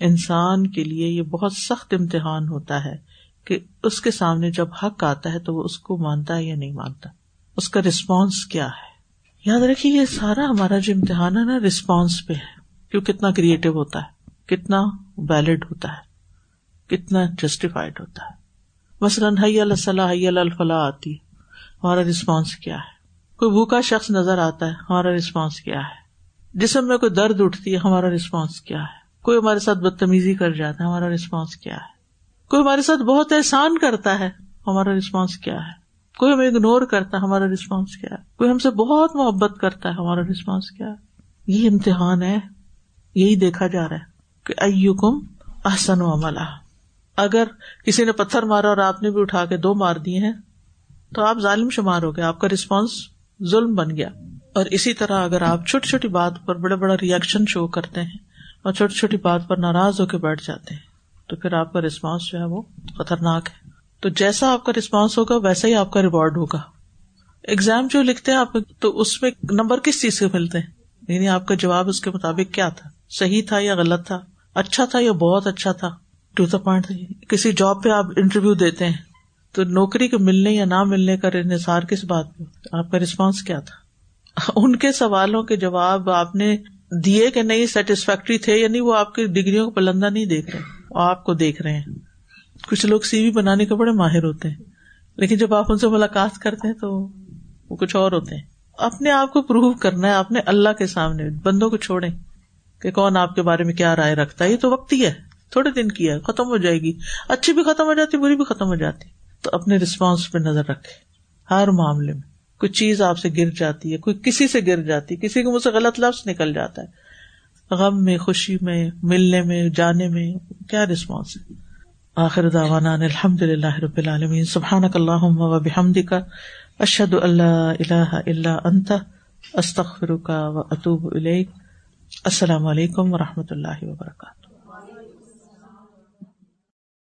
انسان کے لیے یہ بہت سخت امتحان ہوتا ہے۔ کہ اس کے سامنے جب حق آتا ہے تو وہ اس کو مانتا ہے یا نہیں مانتا؟ اس کا ریسپانس کیا ہے؟ یاد رکھیے یہ سارا ہمارا جو امتحان ہے نا ریسپانس پہ ہے۔ کہ وہ کتنا کریٹو ہوتا ہے؟ کتنا ویلڈ ہوتا ہے۔ کتنا جسٹیفائڈ ہوتا ہے۔ مثلاً، حی اللہ صلاح حی اللہ الفلاح آتی۔ ہے ہمارا رسپانس کیا ہے؟ کوئی بھوکا شخص نظر آتا ہے، ہمارا رسپانس کیا ہے؟ جسم میں کوئی درد اٹھتی ہے، ہمارا رسپانس کیا ہے؟ کوئی ہمارے ساتھ بدتمیزی کر جاتا ہے، ہمارا رسپانس کیا ہے؟ کوئی ہمارے ساتھ بہت احسان کرتا ہے، ہمارا رسپانس کیا ہے؟ کوئی ہمیں اگنور کرتا ہے، ہمارا رسپانس کیا ہے؟ کوئی ہم سے بہت محبت کرتا ہے، ہمارا رسپانس کیا ہے؟ یہ امتحان ہے، یہی دیکھا جا رہا ہے کہ ائو کم احسن و عملہ۔ اگر کسی نے پتھر مارا اور آپ نے بھی اٹھا کے دو مار دیے ہیں، تو آپ ظالم شمار ہو گئے، آپ کا رسپانس ظلم بن گیا۔ اور اسی طرح اگر آپ چھوٹی چھوٹی بات پر بڑا بڑا ریئیکشن شو کرتے ہیں اور چھوٹی چھوٹی بات پر ناراض ہو کے بیٹھ جاتے ہیں۔ تو پھر آپ کا رسپانس جو ہے وہ خطرناک ہے۔ تو جیسا آپ کا رسپانس ہوگا، ویسا ہی آپ کا ریوارڈ ہوگا۔ ایگزام جو لکھتے ہیں آپ، تو اس میں نمبر کس چیز سے ملتے ہیں؟ یعنی آپ کا جواب اس کے مطابق کیا تھا؟ صحیح تھا یا غلط تھا؟ اچھا تھا یا بہت اچھا تھا؟ ٹو دا پوائنٹ کسی جاب پہ آپ انٹرویو دیتے ہیں، تو نوکری کے ملنے یا نہ ملنے کا انحصار کس بات پہ؟ آپ کا رسپانس کیا تھا؟ ان کے سوالوں کے جواب آپ نے دیے کہ نہیں سیٹسفیکٹری تھے یعنی وہ آپ کی ڈگریوں کو پلندہ نہیں دیکھ رہے۔ آپ کو دیکھ رہے ہیں۔ کچھ لوگ سی وی بنانے کے بڑے ماہر ہوتے ہیں۔ لیکن جب آپ ان سے ملاقات کرتے ہیں تو وہ کچھ اور ہوتے ہیں۔ اپنے آپ کو پروو کرنا ہے اپنے اللہ کے سامنے بندوں کو چھوڑے کہ کون آپ کے بارے میں کیا رائے رکھتا ہے۔ یہ تو وقت ہی ہے۔ تھوڑے دن کی ہے، ختم ہو جائے گی۔ اچھی بھی ختم ہو جاتی، بری بھی ختم ہو جاتی۔ تو اپنے رسپانس پہ نظر رکھے ہر معاملے میں کوئی چیز آپ سے گر جاتی ہے، کوئی کسی سے گر جاتی کسی کو مجھ سے غلط لفظ نکل جاتا ہے۔ غم میں، خوشی میں، ملنے میں، جانے میں، کیا رسپانس ہے؟ آخر دعوانا الحمد للہ رب العالمین. سبحان اللہ و بحمد کا اشد اللہ اللہ اللہ انت استخر کا و اطوب السلام علیکم و رحمۃ اللہ وبرکاتہ.